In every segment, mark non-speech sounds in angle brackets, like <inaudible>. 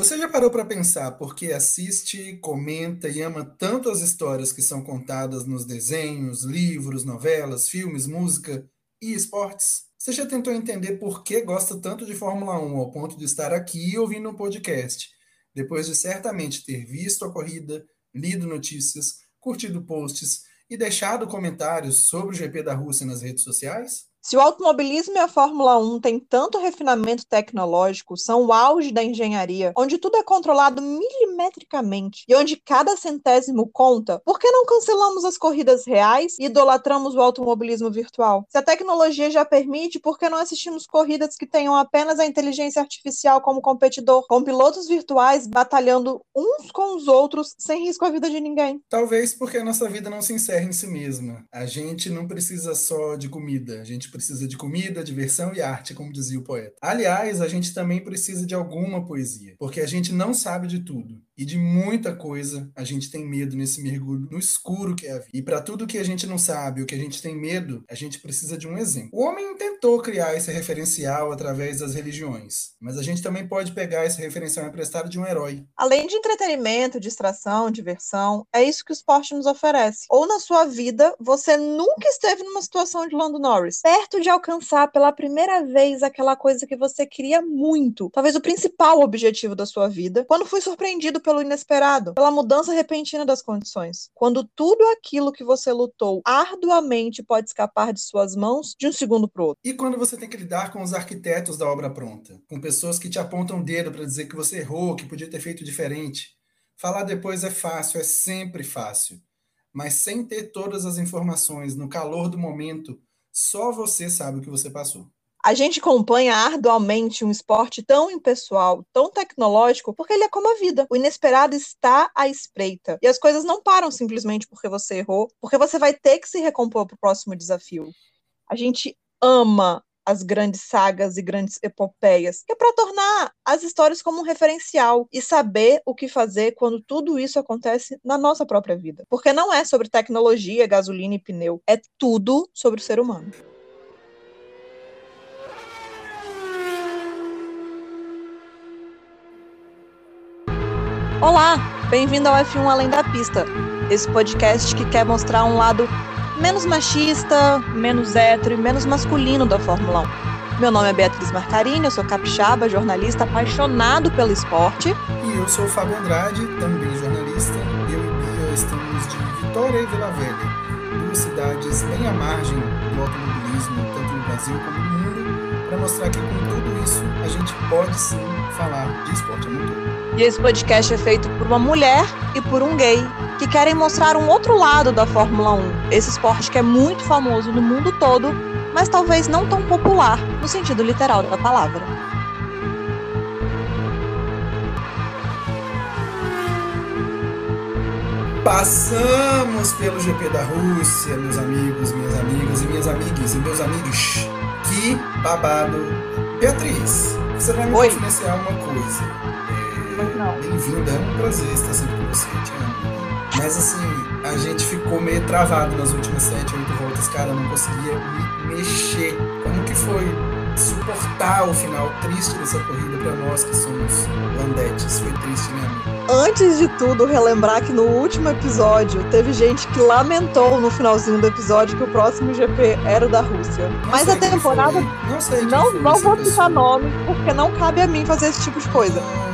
Você já parou para pensar por que assiste, comenta e ama tanto as histórias que são contadas nos desenhos, livros, novelas, filmes, música e esportes? Você já tentou entender por que gosta tanto de Fórmula 1 ao ponto de estar aqui ouvindo um podcast, depois de certamente ter visto a corrida, lido notícias, curtido posts e deixado comentários sobre o GP da Rússia nas redes sociais? Se o automobilismo e a Fórmula 1 têm tanto refinamento tecnológico, são o auge da engenharia, onde tudo é controlado milimetricamente e onde cada centésimo conta, por que não cancelamos as corridas reais e idolatramos o automobilismo virtual? Se a tecnologia já permite, por que não assistimos corridas que tenham apenas a inteligência artificial como competidor, com pilotos virtuais batalhando uns com os outros sem risco à vida de ninguém? Talvez porque a nossa vida não se encerra em si mesma. A gente não precisa só de comida, a gente precisa de comida, diversão e arte, como dizia o poeta. Aliás, a gente também precisa de alguma poesia, porque a gente não sabe de tudo. E de muita coisa a gente tem medo nesse mergulho no escuro que é a vida. E para tudo que a gente não sabe, o que a gente tem medo, a gente precisa de um exemplo. O homem tentou criar esse referencial através das religiões, mas a gente também pode pegar esse referencial emprestado de um herói. Além de entretenimento, distração, diversão, é isso que o esporte nos oferece. Ou na sua vida, você nunca esteve numa situação de Lando Norris, perto de alcançar pela primeira vez aquela coisa que você queria muito, talvez o principal objetivo da sua vida, quando foi surpreendido inesperado, pela mudança repentina das condições. Quando tudo aquilo que você lutou arduamente pode escapar de suas mãos de um segundo para outro. E quando você tem que lidar com os arquitetos da obra pronta, com pessoas que te apontam o dedo para dizer que você errou, que podia ter feito diferente. Falar depois é fácil, é sempre fácil. Mas sem ter todas as informações no calor do momento, só você sabe o que você passou. A gente acompanha arduamente um esporte tão impessoal, tão tecnológico, porque ele é como a vida. O inesperado está à espreita. E as coisas não param simplesmente porque você errou, porque você vai ter que se recompor para o próximo desafio. A gente ama as grandes sagas e grandes epopeias, que é para tornar as histórias como um referencial e saber o que fazer quando tudo isso acontece na nossa própria vida. Porque não é sobre tecnologia, gasolina e pneu, é tudo sobre o ser humano. Olá, bem-vindo ao F1 Além da Pista, esse podcast que quer mostrar um lado menos machista, menos hétero e menos masculino da Fórmula 1. Meu nome é Beatriz Marcarini, eu sou capixaba, jornalista apaixonado pelo esporte. E eu sou o Fábio Andrade, também jornalista. Eu e Bia estamos de Vitória e Vila Velha, duas cidades bem à margem do automobilismo, tanto no Brasil como no mundo, para mostrar que com tudo isso a gente pode sim falar de esporte a motor. E esse podcast é feito por uma mulher e por um gay que querem mostrar um outro lado da Fórmula 1. Esse esporte que é muito famoso no mundo todo, mas talvez não tão popular no sentido literal da palavra. Passamos pelo GP da Rússia, meus amigos, minhas amigas e minhas amigas e meus amigos. Que babado. Beatriz, você vai me Oi. confidenciar uma coisa. Bem-vinda, é um prazer estar sempre com você, te amo. Mas assim, a gente ficou meio travado nas últimas sete, oito voltas, cara, eu não conseguia me mexer. Como que foi suportar o final triste dessa corrida para nós que somos landetes? Foi triste, né, amigo? Antes de tudo, relembrar que no último episódio teve gente que lamentou no finalzinho do episódio que o próximo GP era o da Rússia. Não Mas a quem temporada foi, Não sei não, não vou citar nome, porque não cabe a mim fazer esse tipo de coisa. Não,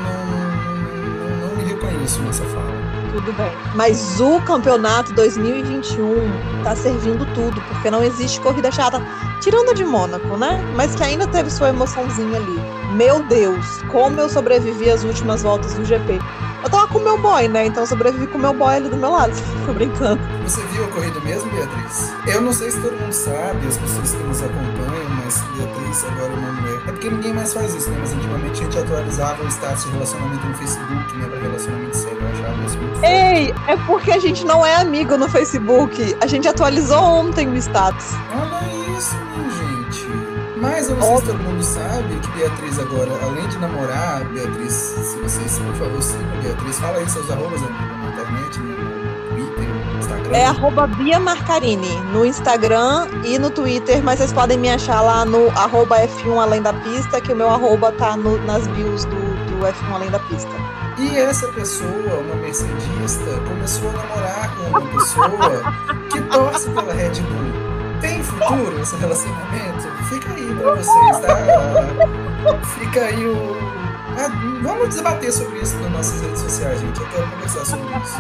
reconheço nessa fala. Tudo bem. Mas o campeonato 2021 tá servindo tudo, porque não existe corrida chata. Tirando a de Mônaco, né? Mas que ainda teve sua emoçãozinha ali. Meu Deus, como eu sobrevivi às últimas voltas do GP. Eu tava com o meu boy, né? Então eu sobrevivi com o meu boy ali do meu lado. <laughs> Tô brincando. Você viu a corrida mesmo, Beatriz? Eu não sei se todo mundo sabe, as pessoas que nos acompanham, Beatriz, agora o nome é. Porque ninguém mais faz isso, né? Mas antigamente a gente atualizava o status de relacionamento no Facebook, né? Pra relacionamento sério. Eu achava isso muito. Ei, é porque a gente não é amigo no Facebook. A gente atualizou ontem o status. Olha isso, minha gente. Mas eu não sei se todo mundo sabe que Beatriz agora, além de namorar, Beatriz, se vocês, por favor, sigam Beatriz, fala aí seus arrobas, amigo, É arroba Bia Marcarini no Instagram e no Twitter, mas vocês podem me achar lá no arroba F1 Além da Pista, que o meu arroba tá no- nas bios do, do F1 além da pista. E essa pessoa, uma mercedista, começou a namorar com uma pessoa que torce pela Red Bull. Tem futuro esse relacionamento? Fica aí pra vocês, tá? Fica aí o. Ah, vamos debater sobre isso nas nossas redes sociais, gente. Eu quero conversar sobre isso.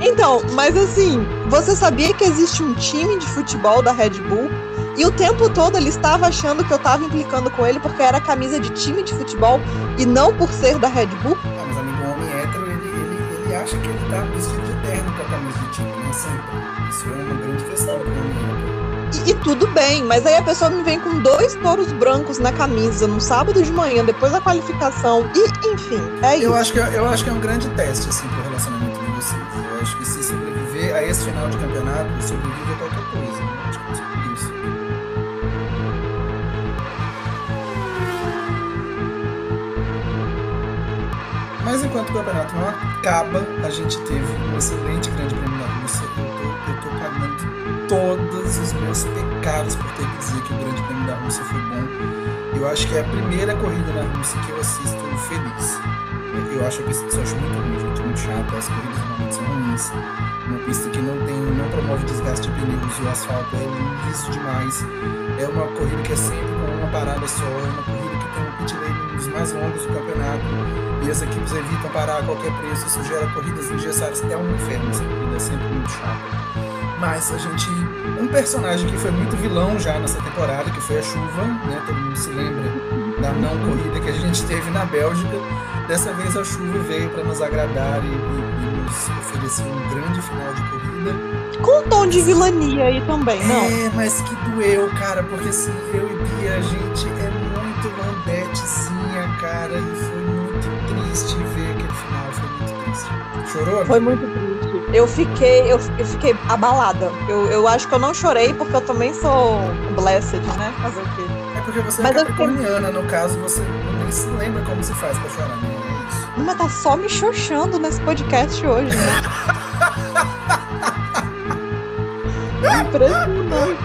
Então, mas assim, você sabia que existe um time de futebol da Red Bull? E o tempo todo ele estava achando que eu estava implicando com ele porque era camisa de time de futebol e não por ser da Red Bull? Ah, mas amigo, o homem hétero, ele, ele, ele acha que ele tá vestido de terno com a camisa de time, né? Sempre. Isso é uma grande questão pro homem hétero. E, e, tudo bem, mas aí a pessoa me vem com dois touros brancos na camisa no sábado de manhã, depois da qualificação, e enfim, é eu isso. Acho que, eu acho que é um grande teste, assim, pro relacionamento esse final de campeonato, sobrevive a qualquer coisa. Né? Acho que é isso. Mas enquanto o campeonato não acaba, a gente teve um excelente grande prêmio da Rússia. Eu tô, pagando todos os meus pecados por ter que dizer que o grande prêmio da Rússia foi bom. Eu acho que é a primeira corrida na Rússia que eu assisto feliz. Eu acho que isso acho muito ruim, gente, chato. As corridas normalmente são ruins. Uma pista que não tem, não promove desgaste de pneus, o asfalto é liso demais. É uma corrida que é sempre com uma parada só, é uma corrida que tem um pit lane dos mais longos do campeonato e as equipes evitam parar a qualquer preço, isso gera corridas engessadas, é um inferno, essa corrida é sempre muito chata. Mas a gente. Um personagem que foi muito vilão já nessa temporada, que foi a chuva, né? Todo mundo se lembra da não corrida que a gente teve na Bélgica. Dessa vez a chuva veio para nos agradar e, e, nos oferecer um grande final de corrida. Com um tom de vilania aí também, não? É, mas que doeu, cara, porque assim, eu e Bia, a gente é muito landetezinha, cara, e foi muito triste ver aquele final, foi muito triste. Chorou? Foi muito triste. Eu fiquei, eu, eu fiquei abalada. Eu, eu acho que eu não chorei porque eu também sou blessed, né? Fazer o quê? É porque você Mas é capricorniana, fiquei... no caso, você nem se lembra como se faz pra chorar, né? É. Mas tá só me xoxando nesse podcast hoje, né? Impressionante.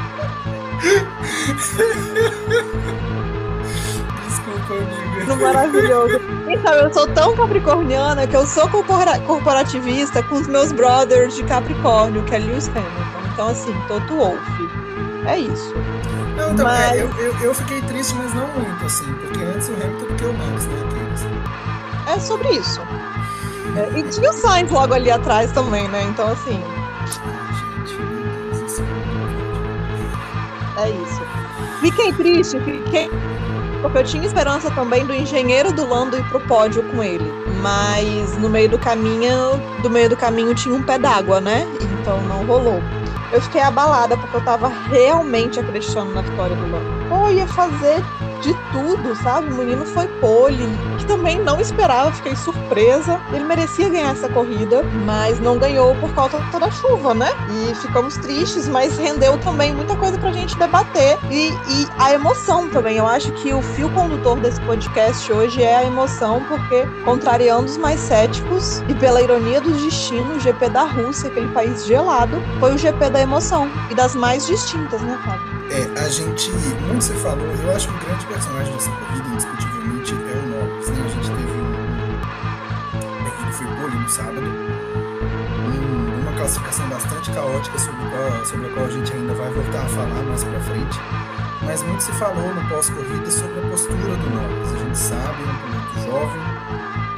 Desculpa, amiga. No maravilhoso. Então, eu sou tão capricorniana que eu sou corporativista com os meus brothers de Capricórnio, que é Lewis Hamilton. Então, assim, Toto Wolff. É isso. Não, então, mas... é, eu, eu, eu, fiquei triste, mas não muito, assim, porque antes o Hamilton do que o Max, né? É sobre isso. É, e tinha o Sainz logo ali atrás também, né? Então, assim. É isso. Fiquei triste, fiquei porque eu tinha esperança também do engenheiro do Lando ir pro pódio com ele. Mas no meio do caminho, do meio do caminho tinha um pé d'água, né? Então não rolou. Eu fiquei abalada porque eu tava realmente acreditando na vitória do Lando. Pô, ia fazer de tudo, sabe? O menino foi pole, que também não esperava, fiquei surpresa. Ele merecia ganhar essa corrida, mas não ganhou por causa da chuva, né? E ficamos tristes, mas rendeu também muita coisa pra gente debater. E, e a emoção também. Eu acho que o fio condutor desse podcast hoje é a emoção, porque, contrariando os mais céticos, e pela ironia do destino, o GP da Rússia, aquele país gelado, foi o GP da emoção e das mais distintas, né, Fábio? É, a gente, muito se falou, eu acho que o grande personagem dessa corrida, indiscutivelmente, é o Norris, né? A gente teve um. Ele foi pole no sábado, um, uma classificação bastante caótica sobre, qual, sobre a qual a gente ainda vai voltar a falar mais pra frente. Mas muito se falou no pós-corrida sobre a postura do Norris. A gente sabe, é um piloto jovem,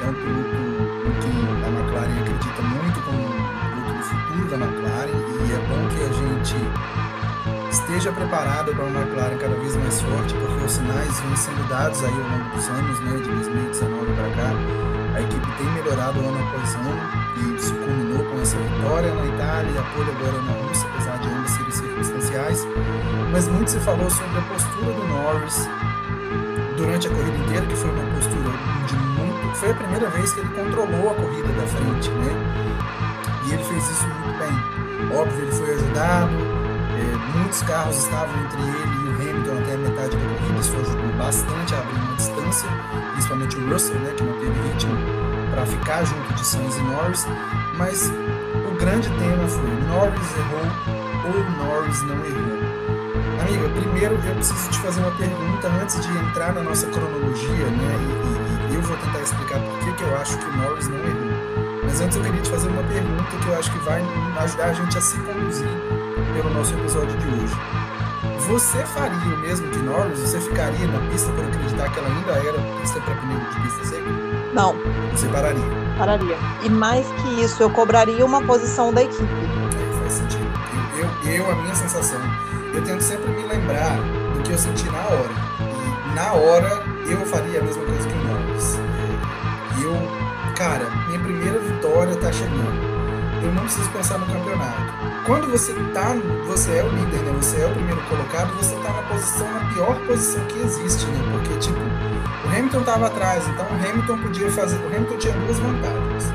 é um piloto em que a McLaren acredita muito como um piloto do futuro da McLaren, e é bom que a gente esteja preparada para uma McLaren cada vez mais forte, porque os sinais vêm sendo dados aí ao longo dos anos, né, de 2019 para cá. A equipe tem melhorado ano após ano e isso culminou com essa vitória na Itália e apoio agora na Rússia, apesar de ambas serem circunstanciais. Mas muito se falou sobre a postura do Norris durante a corrida inteira, que foi uma postura de muito. Foi a primeira vez que ele controlou a corrida da frente, né? E ele fez isso muito bem. Óbvio, ele foi ajudado, muitos carros estavam entre ele e o Hamilton até a metade da corrida, isso ajudou bastante a abrir uma distância, principalmente o Russell, né, que não teve ritmo para ficar junto de Sainz e Norris, mas o grande tema foi Norris errou ou Norris não errou? Amiga, primeiro eu preciso te fazer uma pergunta antes de entrar na nossa cronologia, né? E, e, e eu vou tentar explicar por que, que eu acho que o Norris não errou. Mas antes eu queria te fazer uma pergunta que eu acho que vai ajudar a gente a se conduzir pelo nosso episódio de hoje. Você faria o mesmo que Norris? Você ficaria na pista por acreditar que ela ainda era pista para pneu de pista seca? Não. Você pararia? Pararia. E mais que isso, eu cobraria uma posição da equipe. É, faz sentido. Eu, eu, eu, a minha sensação, eu tento sempre me lembrar do que eu senti na hora. E na hora eu faria a mesma coisa que o Norris. Eu, cara, minha primeira vitória tá chegando eu não preciso pensar no campeonato. Quando você tá, você é o líder, né? Você é o primeiro colocado, você tá na posição, na pior posição que existe, né? Porque, tipo, o Hamilton tava atrás, então o Hamilton podia fazer. O Hamilton tinha duas vantagens.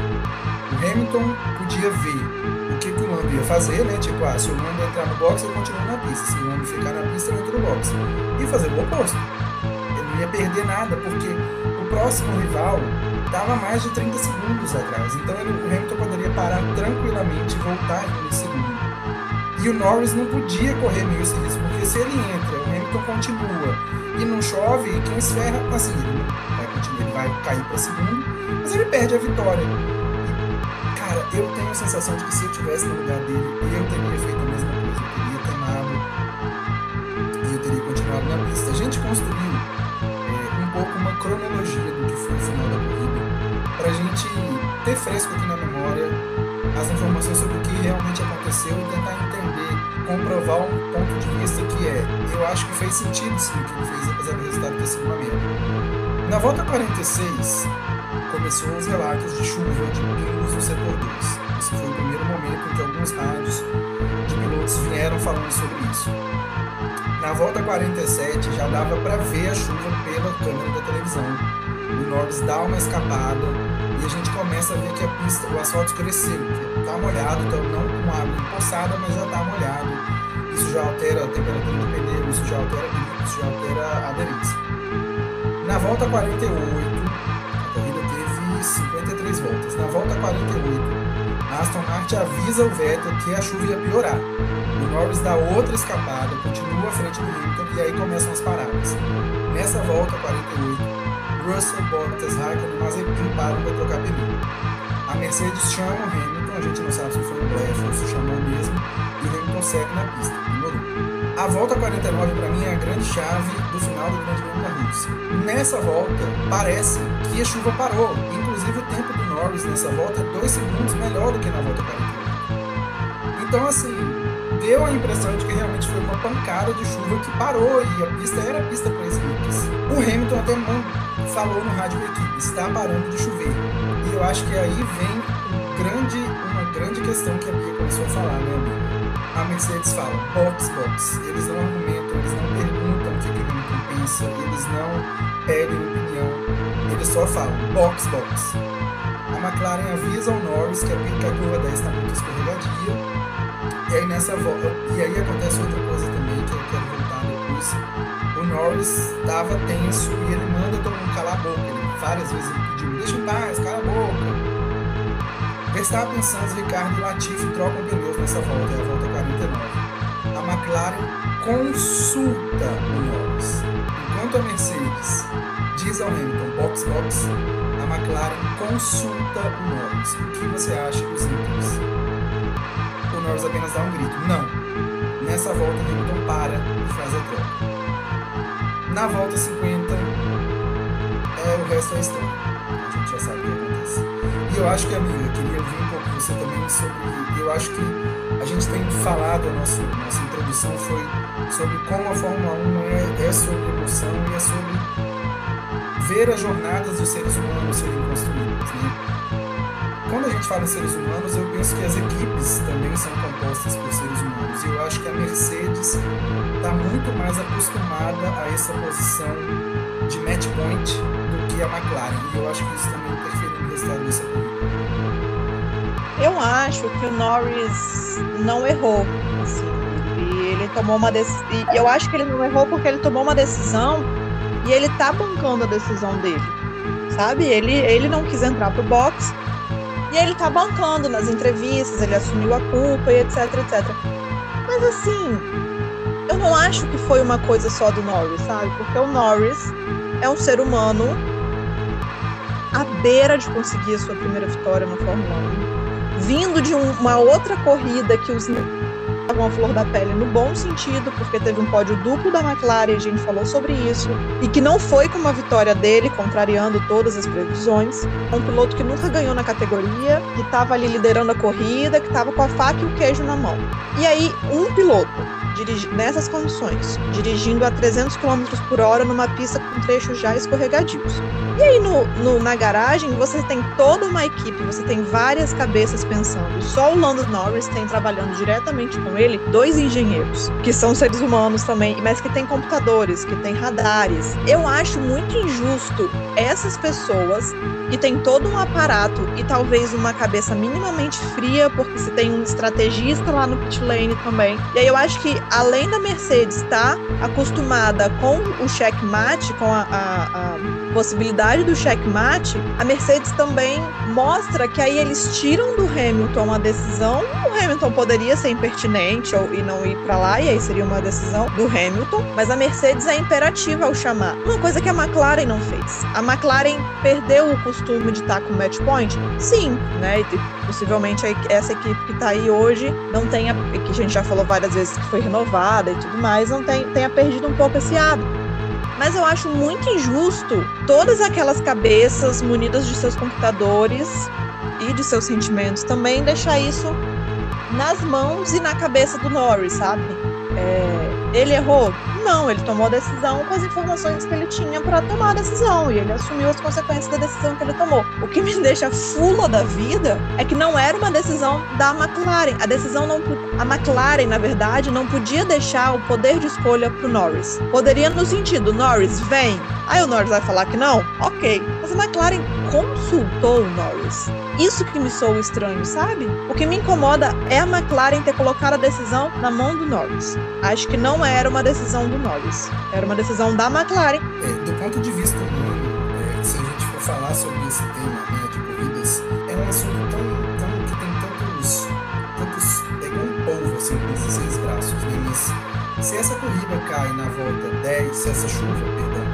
O Hamilton podia ver o que, que o Lando ia fazer, né? Tipo, ah, se o Lando entrar no box, ele continua na pista. Se o Lando ficar na pista, ele entra no box. E fazer o oposto. Ele não ia perder nada, porque o próximo rival estava mais de 30 segundos atrás. Então ele, o Hamilton poderia parar tranquilamente e voltar em segundo. E o Norris não podia correr esse risco, porque se ele entra, o Hamilton continua e não chove, quem se ferra, assim, ele vai, continuar, ele vai cair para segundo, mas ele perde a vitória. E, cara, eu tenho a sensação de que se eu tivesse no lugar dele, eu teria feito a mesma coisa. Eu teria temado e eu teria continuado na pista. A gente construiu é, um pouco uma cronologia do que foi o final gente ter fresco aqui na memória as informações sobre o que realmente aconteceu e tentar entender, comprovar um ponto de vista que é, eu acho que fez sentido sim o que ele fez, apesar do resultado ter sido. Na volta 46, começou os relatos de chuva de pingos no setor 2. Esse foi o primeiro momento em que alguns rádios de pilotos vieram falando sobre isso. Na volta 47 já dava para ver a chuva pela câmera da televisão Norris dá uma escapada e a gente começa a ver que a pista, o asfalto cresceu, está molhado, então não com água empoçada, mas já está molhado. Isso já altera a temperatura do pneu, isso já altera grip, isso já altera a aderência. Na volta 48, a corrida teve 53 voltas. Na volta 48, a Aston Martin avisa o Vettel que a chuva ia piorar. O Norris dá outra escapada, continua à frente do Hamilton e aí começam as paradas. Nessa volta 48, Russell, Bottas, Raikkonen Mazepin param para trocar pneu. A Mercedes chama o Hamilton, a gente não sabe se foi um blefe ou se chamou mesmo, e o Hamilton segue na pista, ignorou. A volta 49 para mim é a grande chave do final do Grande Prêmio da Rússia. Nessa volta, parece que a chuva parou. Inclusive o tempo do Norris nessa volta é 2 segundos melhor do que na volta 48. Então, assim, deu a impressão de que realmente foi uma pancada de chuva que parou e a pista era a pista para slicks. O Hamilton até falou no rádio da equipe, está parando de chover. E eu acho que aí vem um grande, uma grande questão que a Bia começou a falar, né? A Mercedes fala, box, box. Eles não argumentam, eles não perguntam o que, que o Hamilton pensa, eles não pedem opinião, eles só falam, box, box. A McLaren avisa ao Norris que a, que a curva 10 está muito escorregadia. E aí nessa volta. E aí acontece outra coisa também que eu quero voltar depois Norris estava tenso e ele manda todo mundo calar a boca. Ele, várias vezes ele pediu, deixa em paz, cala a boca. Verstappen, Sainz, Ricardo e Latifi trocam pneus nessa volta, é a volta 49. A McLaren consulta o Norris. Enquanto a Mercedes diz ao Hamilton box box, a McLaren consulta o Norris. O que você acha dos itens? O Norris apenas dá um grito, não. Nessa volta, Hamilton para e faz a troca. Na volta 50, é, o resto é história. A gente já sabe o que acontece. E eu acho que, amiga, eu queria ouvir um pouco você também sobre. Eu acho que a gente tem falado, a nossa, nossa introdução foi sobre como a Fórmula 1 é, é sobre emoção e é sobre ver as jornadas dos seres humanos serem construídas. Né? Quando a gente fala em seres humanos, eu penso que as equipes também são compostas por seres humanos. E eu acho que a Mercedes está muito mais acostumada a essa posição de match point do que a McLaren. E eu acho que isso também interfere no resultado dessa corrida. Eu acho que o Norris não errou. Assim, ele, ele tomou uma decisão. Eu acho que ele não errou porque ele tomou uma decisão e ele tá bancando a decisão dele. Sabe? Ele, ele não quis entrar pro box e ele tá bancando nas entrevistas, ele assumiu a culpa e etc, etc. Mas assim, eu não acho que foi uma coisa só do Norris, sabe? Porque o Norris é um ser humano à beira de conseguir a sua primeira vitória na Fórmula 1, vindo de um, uma outra corrida que os estavam a flor da pele no bom sentido, porque teve um pódio duplo da McLaren, a gente falou sobre isso, e que não foi com uma vitória dele, contrariando todas as previsões. Um piloto que nunca ganhou na categoria, que estava ali liderando a corrida, que estava com a faca e o queijo na mão. E aí, um piloto nessas condições, dirigindo a 300 km por hora numa pista com trechos já escorregadios. E aí no, no, na garagem você tem toda uma equipe, você tem várias cabeças pensando. Só o Lando Norris tem trabalhando diretamente com ele dois engenheiros, que são seres humanos também, mas que têm computadores, que têm radares. Eu acho muito injusto essas pessoas que têm todo um aparato e talvez uma cabeça minimamente fria, porque se tem um estrategista lá no pit lane também. E aí eu acho que além da Mercedes estar tá acostumada com o checkmate, com a, a, a possibilidade do checkmate, a Mercedes também mostra que aí eles tiram do Hamilton a decisão. O Hamilton poderia ser impertinente ou, e não ir para lá, e aí seria uma decisão do Hamilton, mas a Mercedes é imperativa ao chamar. Uma coisa que a McLaren não fez. A McLaren perdeu o costume de estar com match point? Sim, né? E possivelmente essa equipe que está aí hoje não tenha, que a gente já falou várias vezes que foi renovada e tudo mais, não tenha perdido um pouco esse hábito. Mas eu acho muito injusto todas aquelas cabeças munidas de seus computadores e de seus sentimentos também deixar isso nas mãos e na cabeça do Norris, sabe? É, ele errou? Não, ele tomou a decisão com as informações que ele tinha para tomar a decisão e ele assumiu as consequências da decisão que ele tomou. O que me <laughs> deixa fula da vida é que não era uma decisão da McLaren. A decisão não a McLaren, na verdade, não podia deixar o poder de escolha pro Norris. Poderia no sentido, Norris, vem. Aí o Norris vai falar que não? OK. Mas a McLaren consultou o Norris. Isso que me soa estranho, sabe? O que me incomoda é a McLaren ter colocado a decisão na mão do Norris. Acho que não era uma decisão do Norris, era uma decisão da McLaren. É, do ponto de vista humano, é, se a gente for falar sobre esse tema né, de corridas, é um assunto tão, um polvo assim com esses seis braços, né? Se essa corrida cai na volta 10, se essa chuva, perdão,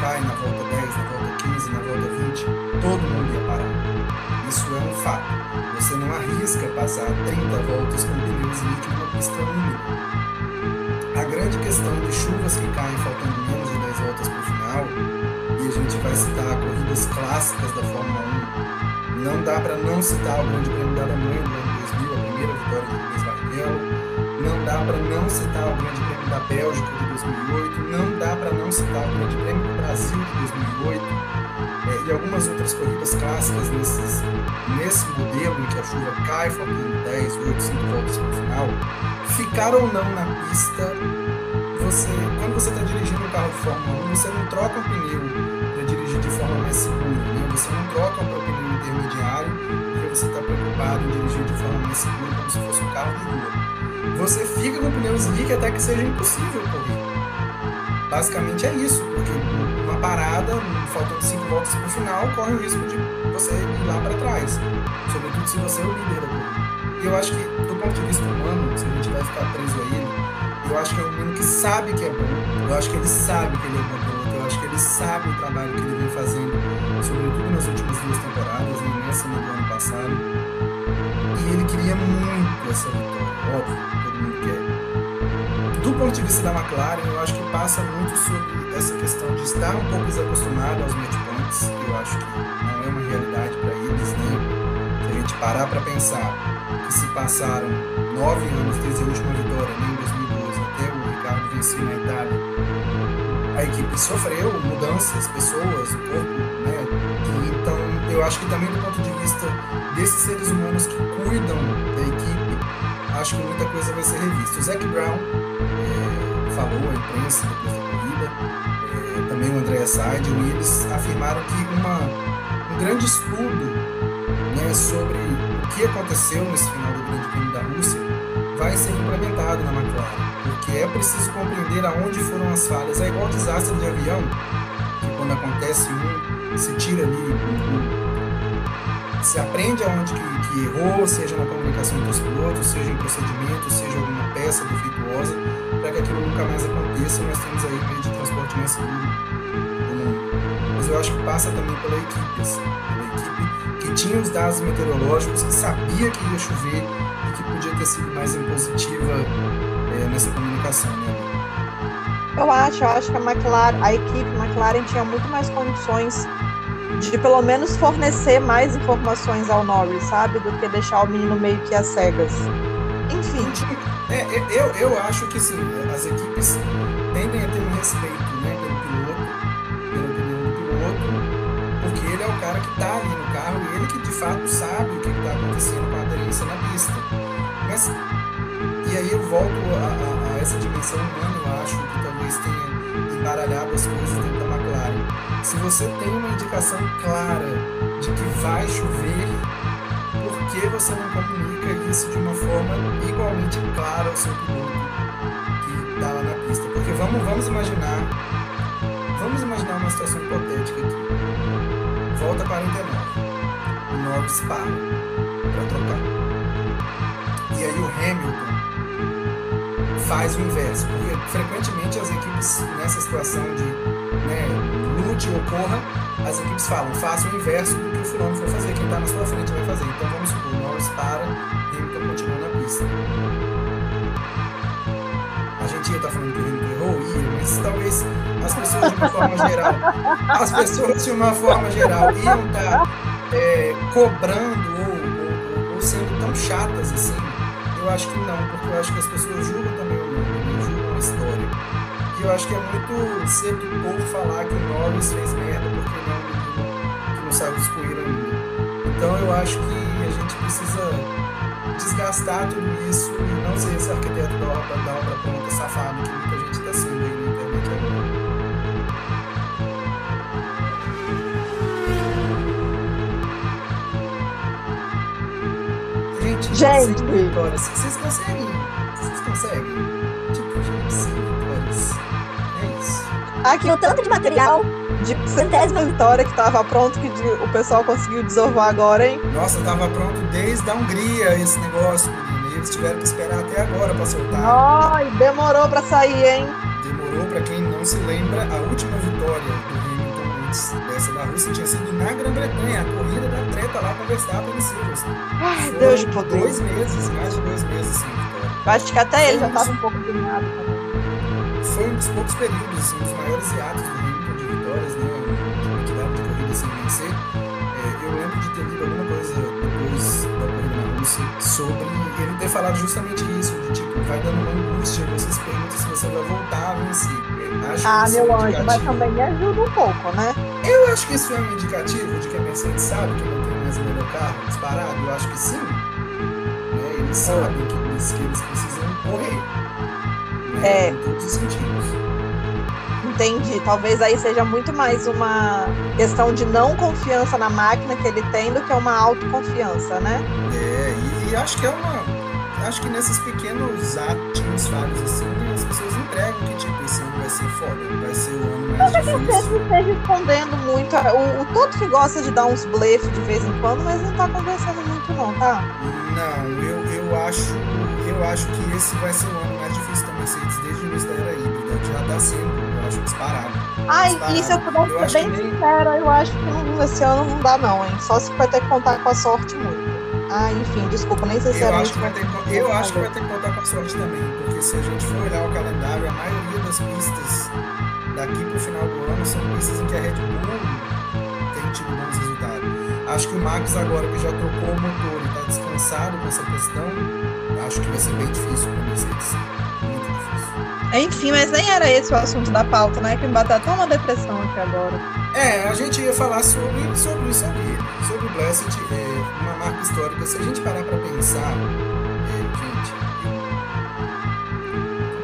cai na volta 10, na volta 15, na volta 20, todo mundo ia parar. Isso é um fato. Você não arrisca passar 30 voltas com pneus líquidos numa pista úmida. A grande questão de chuvas que caem faltando menos de 10 voltas para o final, e a gente vai citar corridas clássicas da Fórmula 1, não dá para não citar o Grande Prêmio da Alemanha do ano 2000, a primeira vitória de Rubens Não dá para não citar o Grande Prêmio da Bélgica de 2008, não dá para não citar o Grande Prêmio do Brasil de 2008, é, e algumas outras corridas clássicas nesses, nesse modelo em que a chuva cai, faltando 10, 8, 5 voltas para o final, ficar ou não na pista, você, quando você está dirigindo um carro de Fórmula 1, você não troca o pneu para dirigir de forma mais segura, né? você não troca o pneu intermediário você está preocupado em dirigir de forma mais segura, como se fosse um carro de rua. Você fica com o pneu slick até que seja impossível correr. Basicamente é isso, porque uma parada, faltando cinco voltas para final, corre o risco de você ir lá para trás. Sobretudo se você é o líder da corrida. E eu acho que, do ponto de vista humano, se a gente vai ficar preso a ele, eu acho que é um menino que sabe que é bom. Eu acho que ele sabe que ele é bom piloto. Eu acho que ele sabe o trabalho que ele vem fazendo, sobretudo nas últimas duas temporadas, né, nessa no ano passado. E ele queria muito essa vitória, óbvio, todo mundo quer. Do ponto de vista da McLaren, eu acho que passa muito sobre essa questão de estar um pouco desacostumado aos match points, eu acho que não é uma realidade para eles, né? Se a gente parar para pensar que se passaram nove anos desde a última vitória, né, em 2012, até o Ricardo vencer na Itália, a equipe sofreu mudanças, pessoas, o corpo, né? Eu acho que também do ponto de vista desses seres humanos que cuidam da equipe, acho que muita coisa vai ser revista. O Zac Brown é, falou à imprensa depois da corrida é, também o André Seidel, e eles afirmaram que uma, um grande estudo né, sobre o que aconteceu nesse final do Grande Prêmio da Rússia vai ser implementado na McLaren, porque é preciso compreender aonde foram as falhas. É igual desastre de avião, que quando acontece um, se tira ali um, se aprende aonde que, que, errou, seja na comunicação entre os pilotos, seja em procedimento, seja alguma peça defeituosa, para que aquilo nunca mais aconteça. Nós temos aí meio de transporte mais seguro do mundo. Mas eu acho que passa também pela equipe, assim, pela equipe que tinha os dados meteorológicos, que sabia que ia chover e que podia ter sido mais impositiva é, nessa comunicação, né? Eu acho, eu acho que a McLaren, a equipe McLaren tinha muito mais condições de pelo menos fornecer mais informações ao Norris, sabe? Do que deixar o menino meio que às cegas. Enfim. É, é, eu, eu acho que sim, as equipes tendem a ter um respeito né, pelo piloto, pela opinião do piloto, porque ele é o cara que está ali no carro e ele que de fato sabe o que está acontecendo com a aderência na pista. Mas, e aí eu volto a, a essa dimensão humana, eu acho que talvez tenha embaralhado as coisas dentro da McLaren se você tem uma indicação clara de que vai chover, por que você não comunica isso de uma forma igualmente clara ao seu piloto que está lá na pista? Porque vamos, vamos imaginar, vamos imaginar uma situação hipotética aqui. Volta 49. O Norris para para trocar. E aí o Hamilton faz o inverso, porque frequentemente as equipes nessa situação de né, lute ocorra, as equipes falam, faça o inverso do que o fulano for fazer, quem está na sua frente vai fazer. Então vamos supor, Norris para, Hamilton continua na pista. A gente ia estar tá falando que o Hamilton errou? Ia, mas talvez as pessoas de uma forma geral, as pessoas de uma forma geral iam estar tá, é, cobrando ou, ou, ou, sendo tão chatas assim. Eu acho que não, porque eu acho que as pessoas julgam eu acho que é muito cedo do povo falar que o Norris fez merda porque é menino que não sabe discutir ainda. Então eu acho que a gente precisa desgastar tudo isso e não ser esse arquiteto da obra, da obra pronta safado que muita gente está sendo aí na internet agora. Gente, gente. Vitórias, vocês conseguem? Aqui o tanto de material de centésima vitória que estava pronto que o pessoal conseguiu desovar agora, hein? Nossa, estava pronto desde a Hungria esse negócio, menino. E eles tiveram que esperar até agora para soltar. Ai, demorou para sair, hein? Demorou para quem não se lembra, a última vitória do Hamilton antes dessa da Rússia tinha sido na Grã-Bretanha, a corrida da treta lá com Verstappen e Silverstone. Ai, Deus de poder. Dois meses, mais de dois meses sem vitória. Eu acho que até ele já estava um pouco agoniado também foi um dos poucos períodos, assim, um dos maiores hiatos do Hamilton de vitórias, né? De quantidade de corrida sem vencer. É, eu lembro de ter lido alguma coisa depois da corrida na Rússia sobre ele ter falado justamente isso, de tipo, vai dando uma angústia, você se pergunta se você vai voltar a vencer. Acho ah, meu é um anjo, mas também me ajuda um pouco, né? Eu acho que isso é um indicativo de que a Mercedes sabe que não tem mais o melhor carro disparado. Eu acho que sim. Né? Eles sabem que que eles precisam correr. É. Em todos os sentidos. Entendi. Talvez aí seja muito mais uma questão de não confiança na máquina que ele tem do que uma autoconfiança, né? É, e, e acho que é uma. Acho que nesses pequenos atos falhos assim, as pessoas entregam que tipo, esse ano vai ser foda, vai ser o ano mais Talvez difícil. Você esteja escondendo muito. O, o Toto que gosta de dar uns blefs de vez em quando, mas não tá conversando muito não, tá? Não, eu, eu acho. Eu acho que esse vai ser o ano O da era híbrida, já está sendo, eu acho, disparado. Ai, disparado. e se eu eu ser bem nem... sincera, eu acho que esse ano não dá não, hein? Só se vai ter que contar com a sorte muito. Ah, enfim, desculpa, nem se eu acho que vai ter que, Eu acho que vai ter que contar com a sorte também, porque se a gente for olhar o calendário, a maioria das pistas daqui para o final do ano são pistas em que a Red Bull tem tido bons resultados. Acho que o Max agora que já trocou o motor e está descansado com essa questão, acho que vai ser bem difícil para a Mercedes. Enfim, mas nem era esse o assunto da pauta, né? Que me bateu até uma depressão aqui agora. É, a gente ia falar sobre, sobre isso aqui, sobre o Blessed, é, uma marca histórica. Se a gente parar para pensar, é, gente,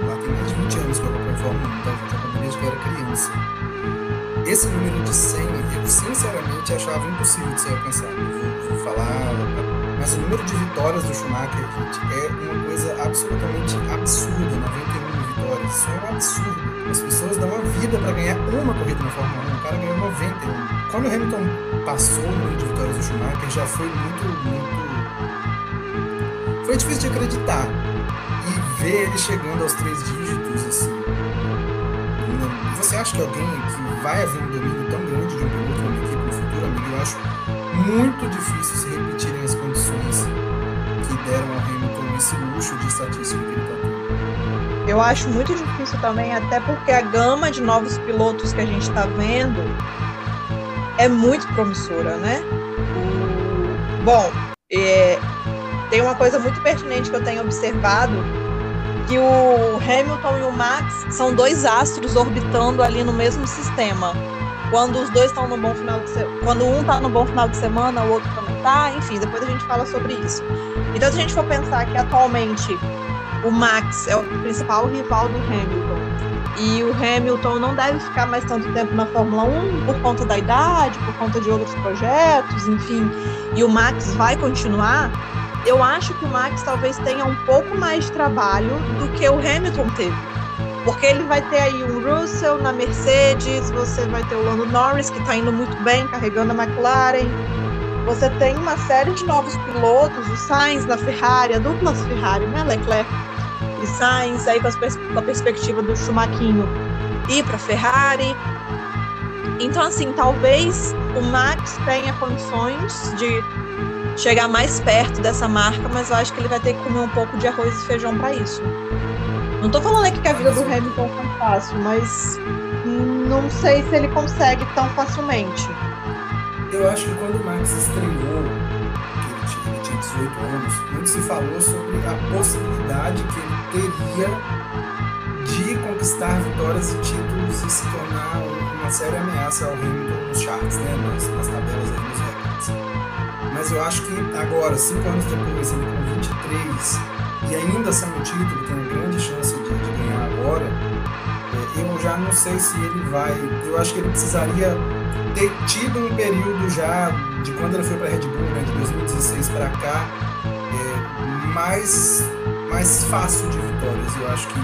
lá tem mais de 20 anos que eu 1, tá, gente? Eu desde que era criança. Esse número de 100, eu sinceramente achava impossível de ser alcançado. Vou, vou falar, mas o número de vitórias do Schumacher, gente, é uma coisa absolutamente absurda, 91 As pessoas dão uma vida para ganhar uma corrida na Fórmula 1. O cara ganhou 91. Quando o Hamilton passou o número de vitórias do Schumacher, já foi muito, muito. Foi difícil de acreditar. E ver ele chegando aos três dígitos, assim. Você acha que alguém que vai haver um domínio tão grande de um piloto uma equipe no futuro, amigo? Eu acho muito difícil se repetirem as condições que deram ao Hamilton esse luxo de estatística que ele está tendo. Eu acho muito difícil também, até porque a gama de novos pilotos que a gente está vendo é muito promissora, né? Bom, é... tem uma coisa muito pertinente que eu tenho observado que o Hamilton e o Max são dois astros orbitando ali no mesmo sistema. Quando os dois estão no bom final de semana, quando um está no bom final de semana, o outro também está, enfim, depois a gente fala sobre isso. Então, se a gente for pensar que atualmente o Max é o principal rival do Hamilton e o Hamilton não deve ficar mais tanto tempo na Fórmula 1 por conta da idade, por conta de outros projetos, enfim, e o Max vai continuar, eu acho que o Max talvez tenha um pouco mais de trabalho do que o Hamilton teve. Porque ele vai ter aí um Russell na Mercedes, você vai ter o Lando Norris, que está indo muito bem, carregando a McLaren. Você tem uma série de novos pilotos, o Sainz na Ferrari, a dupla Ferrari, né? Leclerc e Sainz, aí com, a perspectiva do Schumacher ir para Ferrari. Então, assim, talvez o Max tenha condições de chegar mais perto dessa marca, mas eu acho que ele vai ter que comer um pouco de arroz e feijão para isso. Não tô falando aqui que a vida do Hamilton é fácil, mas não sei se ele consegue tão facilmente. Eu acho que quando o Max estreou, 18 anos, muito se falou sobre a possibilidade que ele teria de conquistar vitórias e títulos e se tornar uma séria ameaça ao Hamilton nos charts, né, nas, nas tabelas aí, nos mas eu acho que agora, cinco anos depois, ele com 23 e ainda sem o título, tem uma grande chance de, de ganhar agora, eu já não sei se ele vai. Eu acho que ele precisaria ter tido um período já de quando ele foi para a Red Bull, né, de 2016 para cá, é, mais, mais fácil de vitórias. Eu acho que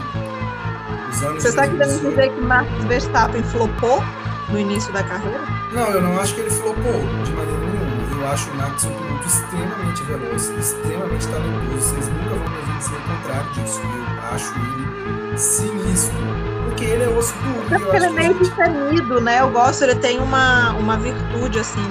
os anos. Você está querendo dizer que Max Verstappen flopou no início da carreira? Não, eu não acho que ele flopou de maneira nenhuma eu acho o Max um piloto extremamente veloz, extremamente talentoso. Vocês nunca vão me dizer o contrário disso. Eu acho ele sinistro. Porque ele é osso duro. Porque ele é meio destemido, né? Eu gosto, ele tem uma, uma virtude, assim,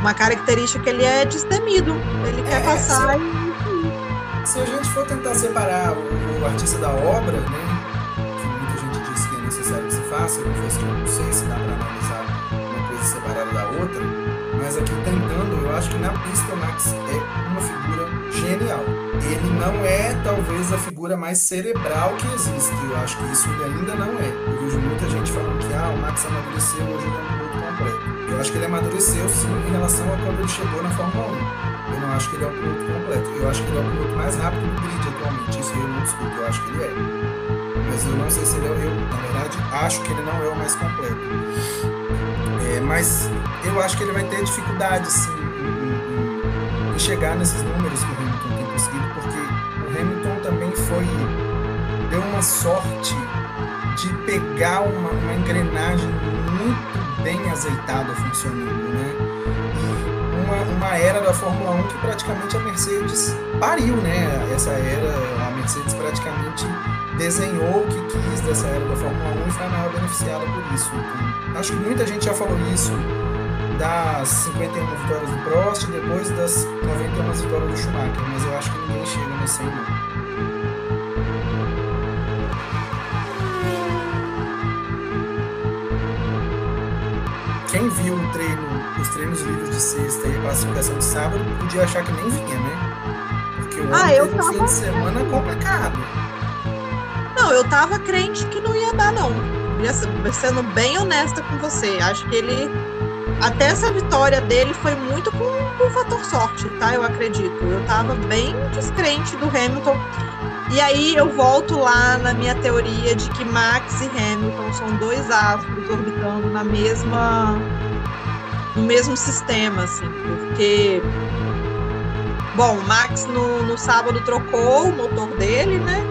uma característica que ele é destemido. Ele é, quer passar se, e. Se a gente for tentar separar o, o artista da obra, né? Que muita gente diz que é necessário que se faça, eu confesso que eu não sei se dá para analisar uma coisa separada da outra mas aqui tentando, eu acho que na pista o Max é uma figura genial. Ele não é talvez a figura mais cerebral que existe. Eu acho que isso ele ainda não é. Eu vejo muita gente falando que ah, o Max amadureceu hoje ele é piloto completo. Eu acho que ele amadureceu sim em relação a quando ele chegou na Fórmula 1. Eu não acho que ele é um piloto completo. Eu acho que ele é o piloto mais rápido do grid atualmente. Isso eu não discuto, eu acho que ele é. Mas eu não sei se ele é. Eu, na verdade, acho que ele não é o mais completo. É, mas eu acho que ele vai ter dificuldade sim, em, em, chegar nesses números que o Hamilton tem conseguido, sorte de pegar uma, uma engrenagem muito bem azeitada funcionando, né? E uma, uma era da Fórmula 1 que praticamente a Mercedes pariu, né? Essa era, a Mercedes praticamente desenhou o que quis dessa era da Fórmula 1 e foi a maior beneficiada por isso. Então, acho que muita gente já falou isso das 51 vitórias do Prost e depois das 91 vitórias do Schumacher, mas eu acho que ninguém chega nesse 100 não. Quem viu o treino, os treinos livres de sexta e a classificação de sábado, podia achar que nem vinha, né? Porque o ah, eu tava... fim de semana é complicado. Não, eu tava crente que não ia dar, não. Sendo bem honesta com você, acho que ele. Até essa vitória dele foi muito com, o fator sorte, tá? Eu acredito. Eu tava bem descrente do Hamilton. E aí eu volto lá na minha teoria de que Max e Hamilton são dois astros orbitando na mesma no mesmo sistema, assim, porque bom, Max no, no sábado trocou o motor dele, né?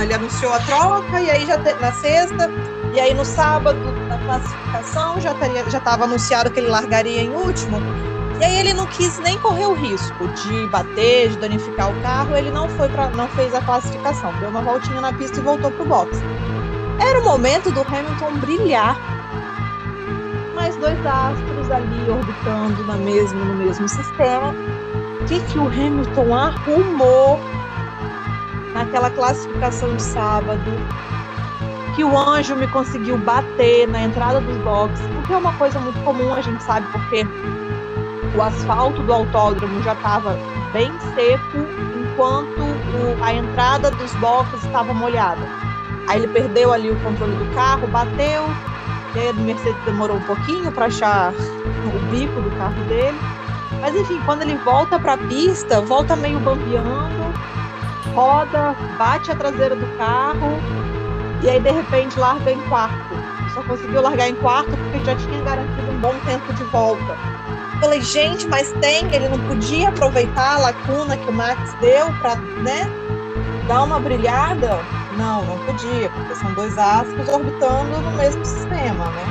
Ele anunciou a troca e aí já te, na sexta e aí no sábado da classificação já estaria já estava anunciado que ele largaria em último. E aí ele não quis nem correr o risco de bater, de danificar o carro, ele não foi para não fez a classificação, deu uma voltinha na pista e voltou pro box. Era o momento do Hamilton brilhar. Mais dois astros ali orbitando na mesmo, no mesmo sistema. O que, que o Hamilton arrumou naquela classificação de sábado? Que o anjo me conseguiu bater na entrada dos boxes, porque é uma coisa muito comum, a gente sabe, porque o asfalto do autódromo já estava bem seco, enquanto o, a entrada dos blocos estava molhada. Aí ele perdeu ali o controle do carro, bateu, e aí a Mercedes demorou um pouquinho para achar o bico do carro dele. Mas enfim, quando ele volta para a pista, volta meio bambeando, roda, bate a traseira do carro e aí de repente larga em quarto. Só conseguiu largar em quarto porque já tinha garantido um bom tempo de volta. Falei, gente, mas tem, ele não podia aproveitar a lacuna que o Max deu para, né, dar uma brilhada? Não, não podia, porque são dois astros orbitando no mesmo sistema, né?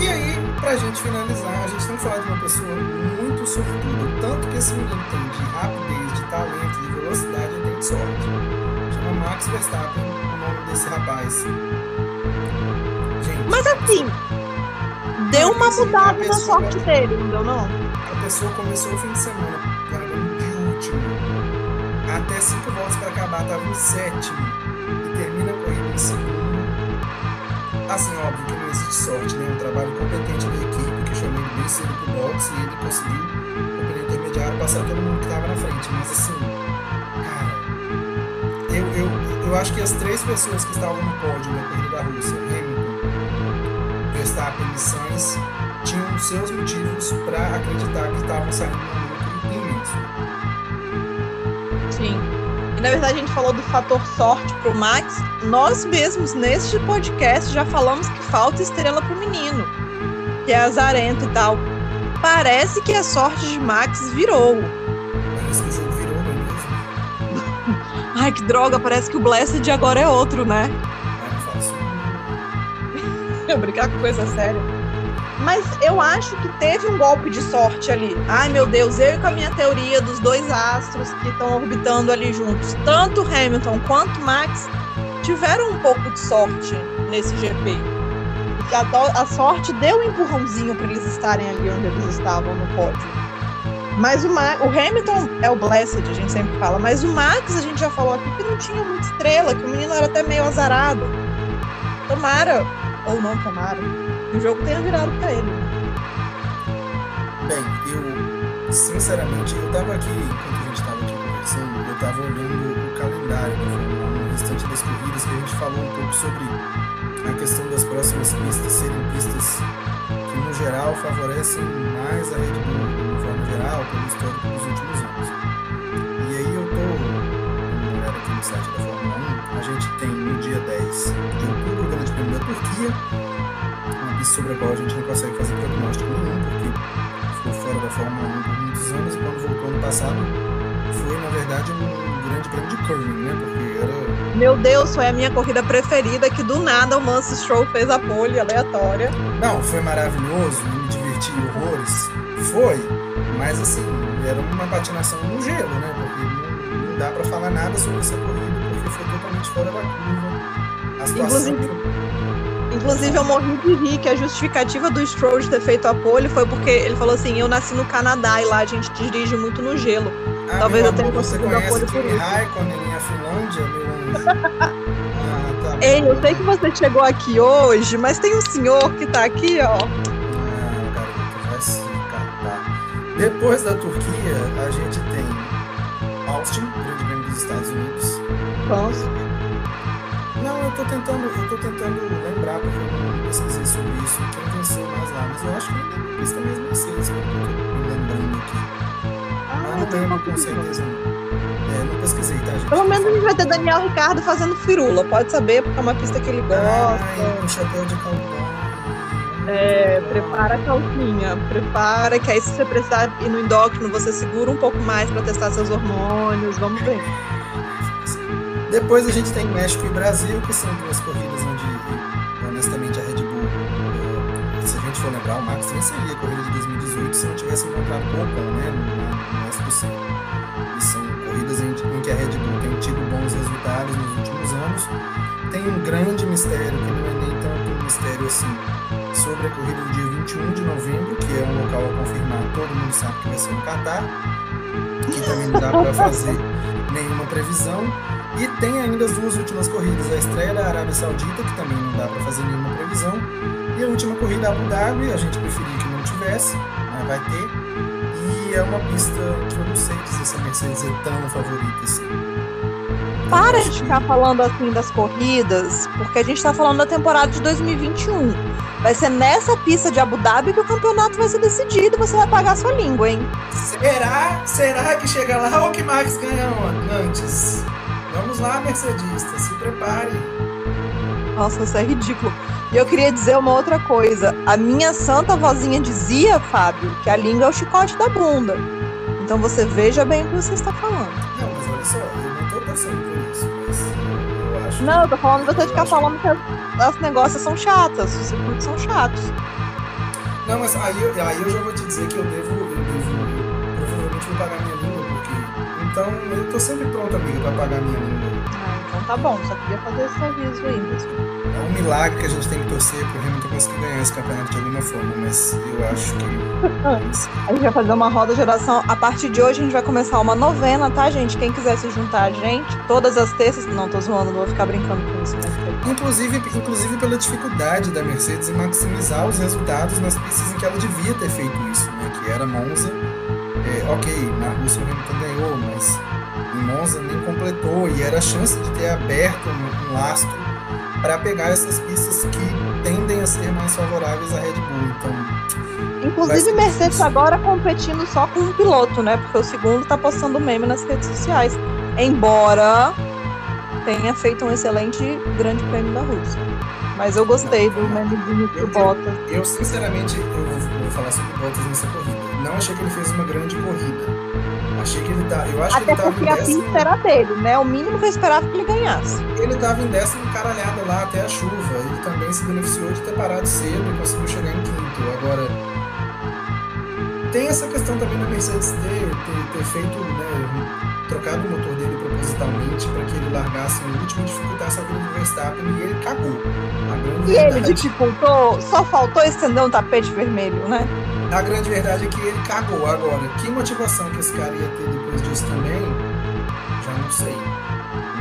E aí, pra gente finalizar, a gente tem que falar de uma pessoa muito sortuda, tanto que esse menino tem de rapidez, de talento, de velocidade e tem de sorte. Max Verstappen, o nome desse rapaz. Gente, Mas assim, deu uma mudada pessoa, na sorte dele, não deu não? A pessoa começou o fim de semana largando de último. Até cinco voltas para acabar, estava em sétimo. E termina a corrida em segundo. Assim, óbvio que não existe sorte, né? Um trabalho competente da equipe que chamou ele bem cedo pro boxe e ele conseguiu, no período intermediário, passar todo mundo que estava na frente. Mas assim, eu, eu, eu acho que as três pessoas que estavam no pódio na corrida da Rússia, Sainz, tinham seus motivos para acreditar que estavam saindo um lucro imenso. Sim. E na verdade a gente falou do fator sorte para o Max. Nós mesmos, neste podcast, já falamos que falta estrela para o menino, que é azarento e tal. Parece que a sorte de Max virou. Parece que o jogo <laughs> Ai, que droga, parece que o Blessed agora é outro, né? <laughs> Brincar com coisa séria. Mas eu acho que teve um golpe de sorte ali. Ai, meu Deus, eu com a minha teoria dos dois astros que estão orbitando ali juntos, tanto Hamilton quanto Max tiveram um pouco de sorte nesse GP. A, a sorte deu um empurrãozinho para eles estarem ali onde eles estavam no pódio. Mas o, Ma o Hamilton é o Blessed, a gente sempre fala. Mas o Max, a gente já falou aqui que não tinha muita estrela, que o menino era até meio azarado. Tomara, ou não tomara, que o jogo tenha virado para ele. Bem, eu, sinceramente, eu tava aqui, enquanto a gente tava aqui conversando, eu tava olhando o calendário da Fórmula 1, no restante das corridas, que a gente falou um pouco sobre a questão das próximas pistas serem pistas que, no geral, favorecem mais a Red Bull geral, pelo histórico dos últimos anos. E aí eu tô olhada aqui no site da Fórmula 1, a gente tem no dia 10 de outubro o Grande Prêmio Turquia, uma sobre a qual a gente não consegue fazer prognóstico nenhum, porque ficou fora da Fórmula 1 por muitos anos e quando voltou ano passado foi, na verdade, um grande prêmio de curling, né? Porque era. Meu Deus, foi a minha corrida preferida, que do nada o Manso Stroll fez a pole aleatória. Não, foi maravilhoso, me diverti horrores. Foi, mas assim, era uma patinação no gelo, né? Porque não, não dá para falar nada sobre essa corrida, porque foi totalmente fora da curva. A situação. Inclusive, inclusive eu morri de rir que a justificativa do Stroll de ter feito a pole foi porque ele falou assim: eu nasci no Canadá e lá a gente dirige muito no gelo. Ah, Talvez eu tenha conseguido a pole por isso. Raikkonen a Finlândia, meu <laughs> ah, tá Ei, eu sei que você chegou aqui hoje, mas tem um senhor que tá aqui, ó. Depois da Turquia, a gente tem Austin, Grande Prêmio dos Estados Unidos. Nossa. Tô tentando, eu tô tentando lembrar, porque eu pesquisei sobre isso, quem venceu mais lá, mas eu acho que ainda é pista mesmo Mercedes, pelo que eu tô lembrando aqui. Ah, não lembro com certeza. É, não pesquisei, tá, gente? Pelo menos a gente vai ter Daniel Ricardo fazendo firula, pode saber, porque é uma pista que ele gosta. Ah, com chapéu de cowboy. É, prepara a calcinha, prepara, que aí se você precisar ir no endócrino, você segura um pouco mais para testar seus hormônios, vamos ver. Depois a gente tem México e Brasil, que são duas corridas onde, honestamente, a Red Bull, eh, se a gente for lembrar, o Max venceria a corrida de 2018 se não tivesse encontrado o Ocon, né, no, no SPC. E são corridas em que a Red Bull tem tido bons resultados nos últimos anos. Tem um grande mistério, que não é nem tanto um mistério assim, sobre a corrida do dia 21 de novembro, que é um local a confirmar, todo mundo sabe que vai ser no Catar, que também não dá para fazer nenhuma previsão. E tem ainda as duas últimas corridas, a estreia da Arábia Saudita, que também não dá para fazer nenhuma previsão, e a última corrida Abu Dhabi, a gente preferia que não tivesse, mas vai ter. E é uma pista que eu não sei dizer se a Mercedes é tão favorita assim. Para de ficar falando assim das corridas, porque a gente está falando da temporada de 2021. Vai ser nessa pista de Abu Dhabi que o campeonato vai ser decidido. Você vai pagar sua língua, hein? Será? Será que chega lá ou que Max ganha antes? Vamos lá, Mercedista, se prepare. Nossa, isso é ridículo. E eu queria dizer uma outra coisa. A minha santa vozinha dizia, Fábio, que a língua é o chicote da bunda. Então você veja bem o que você está falando. Não, mas olha só, eu não estou torcendo por isso, mas eu acho. Não, eu tô falando você ficar falando que as, negócios são chatas, os circuitos são chatos. Não, mas aí, aí eu já vou te dizer que eu devo Então eu tô sempre pronto, amiga, pra pagar minha língua. Ah, então tá bom, só queria fazer esse aviso aí mesmo é um milagre que a gente tem que torcer pro Hamilton conseguir ganhar esse campeonato de alguma forma, mas eu acho que. <laughs> a gente vai fazer uma roda de oração. A partir de hoje a gente vai começar uma novena, tá, gente? Quem quiser se juntar a gente, todas as terças. Não, tô zoando, não vou ficar brincando com isso, né? Inclusive, inclusive pela dificuldade da Mercedes em maximizar os resultados nas pistas em que ela devia ter feito isso, né? Que era Monza. É, ok, na Rússia o Hamilton ganhou, mas em Monza nem completou e era a chance de ter aberto um, um lastro para pegar essas pistas que tendem a ser mais favoráveis à Red Bull. Então, Inclusive, Mercedes agora competindo só com um piloto, né? Porque o segundo tá postando meme nas redes sociais. Embora tenha feito um excelente grande prêmio da Rússia. Mas eu gostei do memezinho do Bottas. Eu, sinceramente, eu vou falar sobre o Bottas nessa corrida. Não achei que ele fez uma grande corrida. Achei que ele tá. Eu acho Até que ele tava porque a pista era dele, né? O mínimo que eu esperava que ele ganhasse. Ele tava em décimo caralhado lá até a chuva. Ele também se beneficiou de ter parado cedo e conseguiu chegar em quinto. Agora. Tem essa questão também da Mercedes ter, ter, ter feito, né, trocado o motor dele propositalmente para que ele largasse no último e dificultasse a vida do Verstappen e ele cagou. e verdade... ele dificultou, só faltou estender um tapete vermelho, né? A grande verdade é que ele cagou. Agora, que motivação que esse cara ia ter depois disso também, já não sei.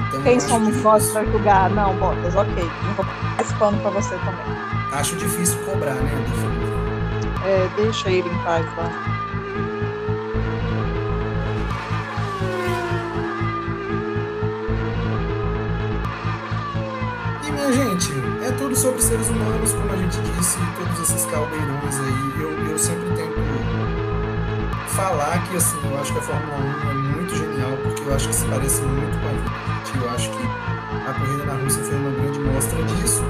Então, Quem somos nós para julgar? Não, Bottas, ok. Não vou esse pano para você também. Acho difícil cobrar, né, É, deixa ele em paz lá. E minha gente, é tudo sobre seres humanos, como a gente disse, todos esses caldeirões aí. Eu, eu sempre tento falar que assim, eu acho que a Fórmula 1 é muito genial, porque eu acho que se parece muito com a vida. Eu acho que a corrida na Rússia foi uma grande mostra disso.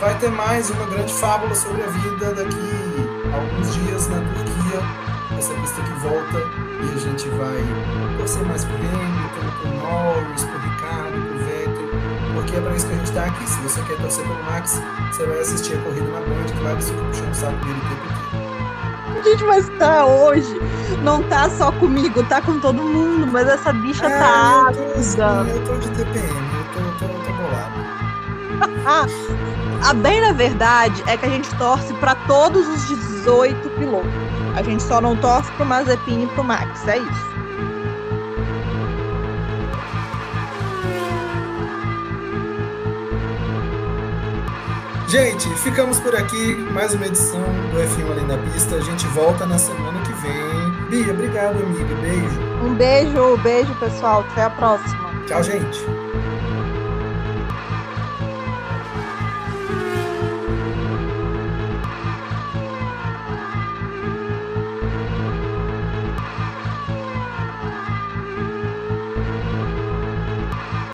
Vai ter mais uma grande fábula sobre a vida daqui a alguns dias na Turquia, essa pista que volta e a gente vai torcer mais por Hamilton, por Norris, por Ricardo, por Vettel, porque é para isso que a gente está aqui. Se você quer torcer pelo Max, você vai assistir a corrida na Band, que vai você puxando o saco dele o tempo inteiro. Gente, mas tá hoje. Não tá só comigo, tá com todo mundo, mas essa bicha é, tá ácida. Eu tô de TPM, eu tô, tô, tô bolado. <laughs> a bem na verdade é que a gente torce para todos os 18 pilotos. A gente só não torce pro Mazepin e pro Max, é isso. Gente, ficamos por aqui. Mais uma edição do F1 Além da Pista. A gente volta na semana que vem. Bia, obrigado, amiga. Beijo. Um beijo, beijo, pessoal. Até a próxima. Tchau, gente.